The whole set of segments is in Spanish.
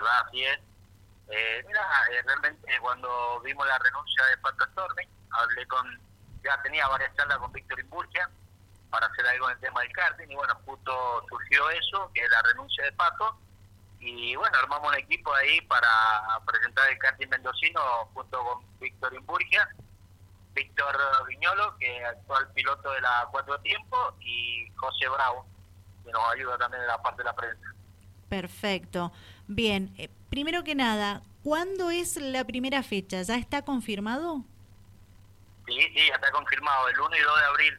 verdad, así es. Eh, mira, eh, realmente cuando vimos la renuncia de Pato Stormy, hablé con, ya tenía varias charlas con Víctor Imburgia para hacer algo en el tema del karting y bueno, justo surgió eso, que es la renuncia de Pato y bueno, armamos un equipo ahí para presentar el karting mendocino junto con Víctor Imburgia, Víctor Viñolo, que es actual piloto de la Cuatro Tiempos, y José Bravo, que nos ayuda también en la parte de la prensa. Perfecto. Bien, eh, primero que nada, ¿cuándo es la primera fecha? ¿Ya está confirmado? Sí, sí, ya está confirmado, el 1 y 2 de abril,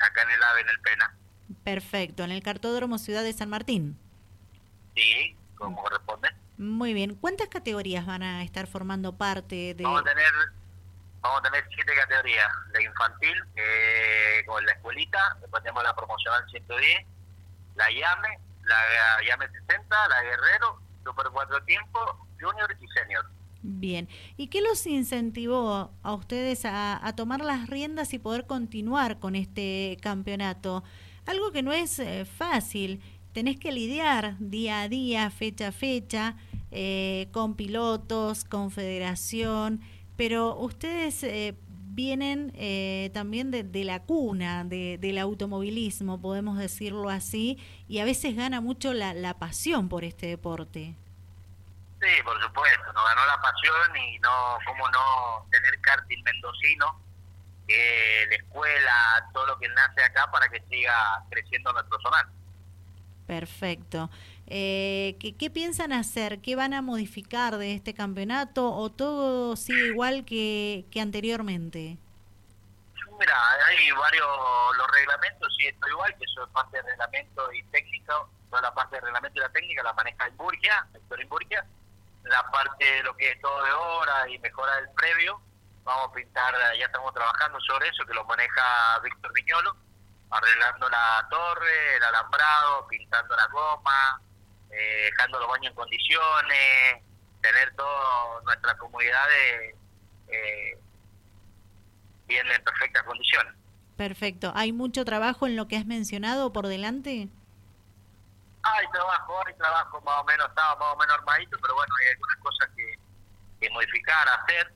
acá en el AVE, en el Pena. Perfecto, en el Cartódromo Ciudad de San Martín. Sí, como corresponde. Muy bien. ¿Cuántas categorías van a estar formando parte de...? Vamos a tener, vamos a tener siete categorías. La infantil, con la escuelita, después tenemos la promocional 110, la llame, la llame 60, la guerrero, super cuatro tiempos, junior y senior. Bien, ¿y qué los incentivó a ustedes a, a, tomar las riendas y poder continuar con este campeonato? Algo que no es eh, fácil tenés que lidiar día a día, fecha a fecha, eh, con pilotos, con federación, pero ustedes eh, vienen eh, también de, la cuna de, del automovilismo, podemos decirlo así, y a veces gana mucho la, la pasión por este deporte. Sí, por supuesto, nos ganó la pasión y no, cómo no tener karting mendocino, que la escuela, todo lo que nace acá para que siga creciendo nuestro sonar. Perfecto. Eh, ¿qué, piensan hacer? ¿Qué van a modificar de este campeonato o todo sigue igual que, que anteriormente? Mira, hay varios, los reglamentos sí esto igual, que eso es parte de reglamento y técnica, toda la parte de reglamento y la técnica la maneja Imburgia, Héctor Imburgia, la parte de lo que es todo de hora y mejora del previo, vamos a pintar, ya estamos trabajando sobre eso, que lo maneja Víctor Viñolo, arreglando la torre, el alambrado, pintando la goma, eh, dejando los baños en condiciones, tener toda nuestra comunidad eh, bien en perfectas condiciones. Perfecto. ¿Hay mucho trabajo en lo que has mencionado por delante? Hay trabajo, hay trabajo más o menos, estaba más o menos armadito, pero bueno, hay algunas cosas que, que modificar, hacer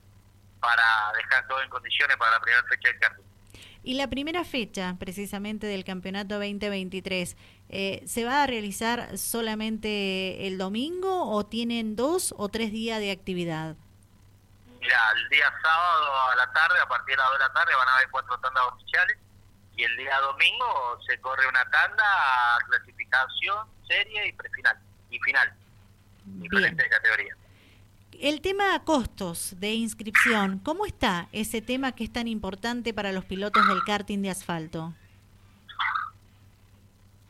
para dejar todo en condiciones para la primera fecha del cartel. Y la primera fecha, precisamente, del campeonato 2023, eh, ¿se va a realizar solamente el domingo o tienen dos o tres días de actividad? Mira, el día sábado a la tarde, a partir de las 2 de la tarde, van a haber cuatro tandas oficiales. Y el día domingo se corre una tanda, clasificación, serie y prefinal. Y final. Diferentes categorías. El tema costos de inscripción, ¿cómo está ese tema que es tan importante para los pilotos del karting de asfalto?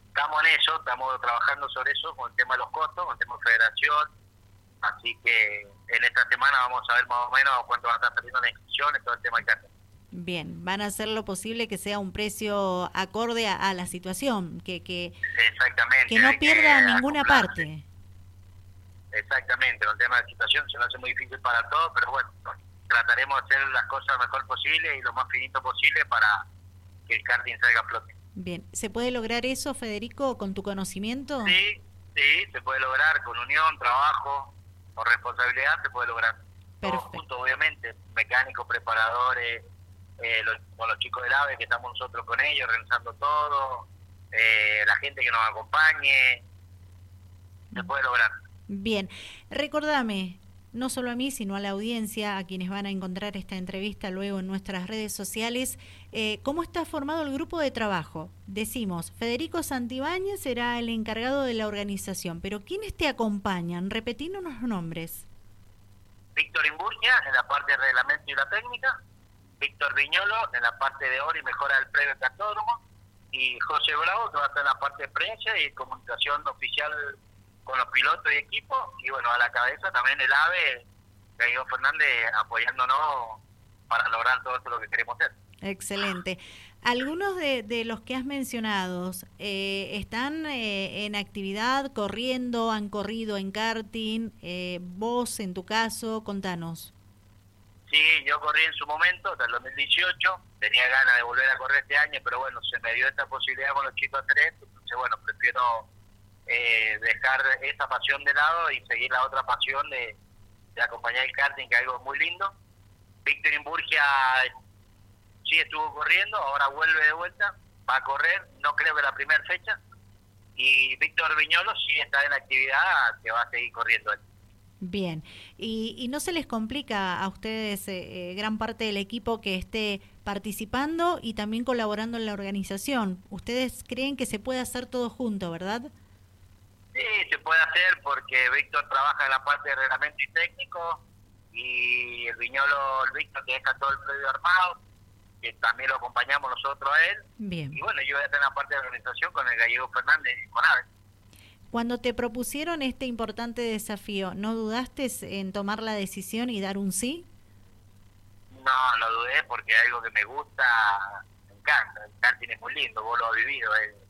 Estamos en eso, estamos trabajando sobre eso con el tema de los costos, con el tema de federación, así que en esta semana vamos a ver más o menos cuánto van a estar saliendo las inscripciones, todo el tema del karting. Bien, van a hacer lo posible que sea un precio acorde a, la situación, que, que, que no pierda ninguna parte. Exactamente, el tema de la situación se lo hace muy difícil para todos, pero bueno, trataremos de hacer las cosas lo mejor posible y lo más finito posible para que el karting salga a flote. Bien, ¿se puede lograr eso, Federico, con tu conocimiento? Sí, sí, se puede lograr con unión, trabajo, con responsabilidad, se puede lograr. Perfecto. juntos, obviamente, mecánicos, preparadores, eh, con los chicos del AVE que estamos nosotros con ellos, organizando todo, eh, la gente que nos acompañe, se puede lograr. Bien, recordame, no solo a mí, sino a la audiencia, a quienes van a encontrar esta entrevista luego en nuestras redes sociales, eh, cómo está formado el grupo de trabajo. Decimos, Federico Santibáñez será el encargado de la organización, pero ¿quiénes te acompañan? Repetinos los nombres. Víctor Imburgia en la parte de reglamento y la técnica, Víctor Viñolo en la parte de oro y mejora del previo cartódromo, y José Bravo que va a estar en la parte de prensa y comunicación oficial con los pilotos y equipo, y bueno, a la cabeza también el AVE, Gallo Fernández, apoyándonos para lograr todo esto lo que queremos hacer. Excelente. Algunos de, de los que has mencionado eh, están eh, en actividad, corriendo, han corrido en karting. Eh, vos, en tu caso, contanos. Sí, yo corrí en su momento, hasta el 2018. Tenía ganas de volver a correr este año, pero bueno, se me dio esta posibilidad con los chicos esto. Entonces, bueno, prefiero eh, dejar esa pasión de lado y seguir la otra pasión de, acompañar el karting, que es algo muy lindo. Víctor Imburgia sí estuvo corriendo, ahora vuelve de vuelta, va a correr, no creo que la primera fecha, y Víctor Viñolo sí está en actividad, que va a seguir corriendo Bien, ¿Y, ¿Y, no se les complica a ustedes eh, eh, gran parte del equipo que esté participando y también colaborando en la organización? ¿Ustedes creen que se puede hacer todo junto, verdad? Sí, se puede hacer porque Víctor trabaja en la parte de reglamento y técnico y el Viñolo, el Víctor, que deja todo el predio armado, que también lo acompañamos nosotros a él. Bien. Y bueno, yo voy a estar en la parte de organización con el gallego Fernández y con Aves. Cuando te propusieron este importante desafío, ¿no dudaste en tomar la decisión y dar un sí? No, no dudé porque es algo que me gusta, me encanta. El karting es muy lindo, vos lo has vivido. Eh.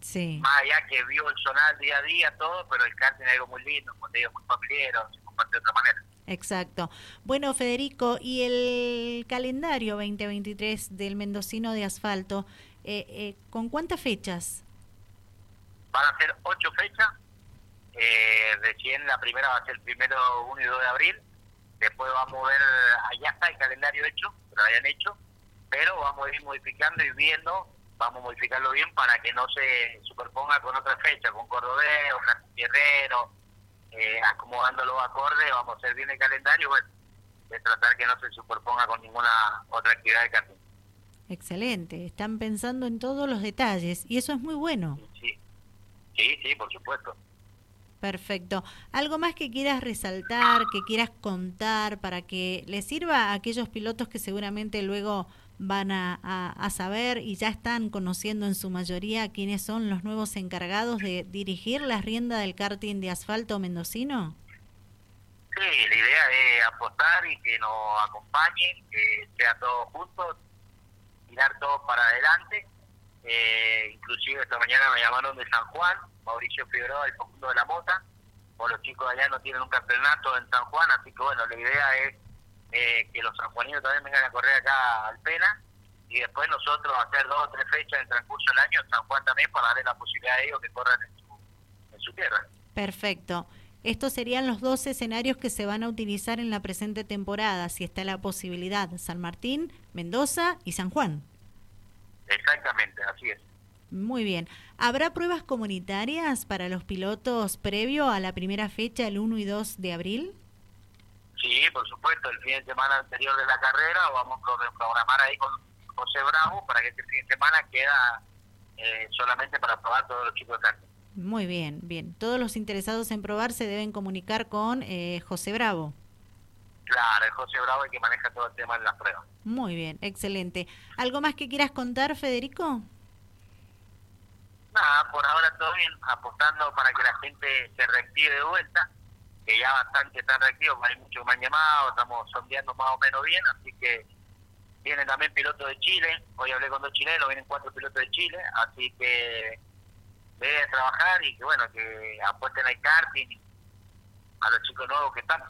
Sí. Más allá que vio el sonar día a día, todo, pero el karting es algo muy lindo, como te digo, muy familiar, se comparte de otra manera. Exacto. Bueno, Federico, ¿y el calendario 2023 del Mendocino de Asfalto, eh, eh, con cuántas fechas? Van a ser ocho fechas. Eh, recién la primera va a ser el primero 1 y 2 de abril. Después vamos a ver, allá está el calendario hecho, lo hayan hecho, pero vamos a ir modificando y viendo, vamos a modificarlo bien para que no se superponga con otra fecha, con Cordobés o Guerrero, eh, acomodándolo acorde, vamos a hacer bien el calendario, bueno, de tratar que no se superponga con ninguna otra actividad de karting. Excelente, están pensando en todos los detalles y eso es muy bueno. Sí, sí, sí, por supuesto. Perfecto. ¿Algo más que quieras resaltar, que quieras contar para que le sirva a aquellos pilotos que seguramente luego van a, saber y ya están conociendo en su mayoría quiénes son los nuevos encargados de dirigir la rienda del karting de asfalto mendocino? Sí, la idea es apostar y que nos acompañen, que sea todo juntos, tirar todo para adelante. Eh, inclusive esta mañana me llamaron de San Juan, Mauricio Figueroa, el conjunto de la Mota, o los chicos allá no tienen un campeonato en San Juan, así que bueno, la idea es eh, que los sanjuaninos también vengan a correr acá al Pena y después nosotros hacer dos o tres fechas en el transcurso del año en San Juan también para darle la posibilidad a ellos que corran en su, en su tierra. Perfecto. Estos serían los dos escenarios que se van a utilizar en la presente temporada, si está la posibilidad, San Martín, Mendoza y San Juan. Exactamente, así es. Muy bien. ¿Habrá pruebas comunitarias para los pilotos previo a la primera fecha, el 1 y 2 de abril? Sí, por supuesto, el fin de semana anterior de la carrera vamos a programar ahí con José Bravo para que este fin de semana queda eh, solamente para probar todos los chicos de karting. Muy bien, bien. Todos los interesados en probar se deben comunicar con eh, José Bravo. Claro, es José Bravo el que maneja todo el tema de las pruebas. Muy bien, excelente. ¿Algo más que quieras contar, Federico? Nada, por ahora todo bien, apostando para que la gente se reactive de vuelta que ya bastante están reactivos, hay muchos que me han llamado, estamos sondeando más o menos bien, así que vienen también pilotos de Chile, hoy hablé con dos chilenos, vienen cuatro pilotos de Chile, así que debe trabajar y que bueno, que apuesten al karting a los chicos nuevos que están.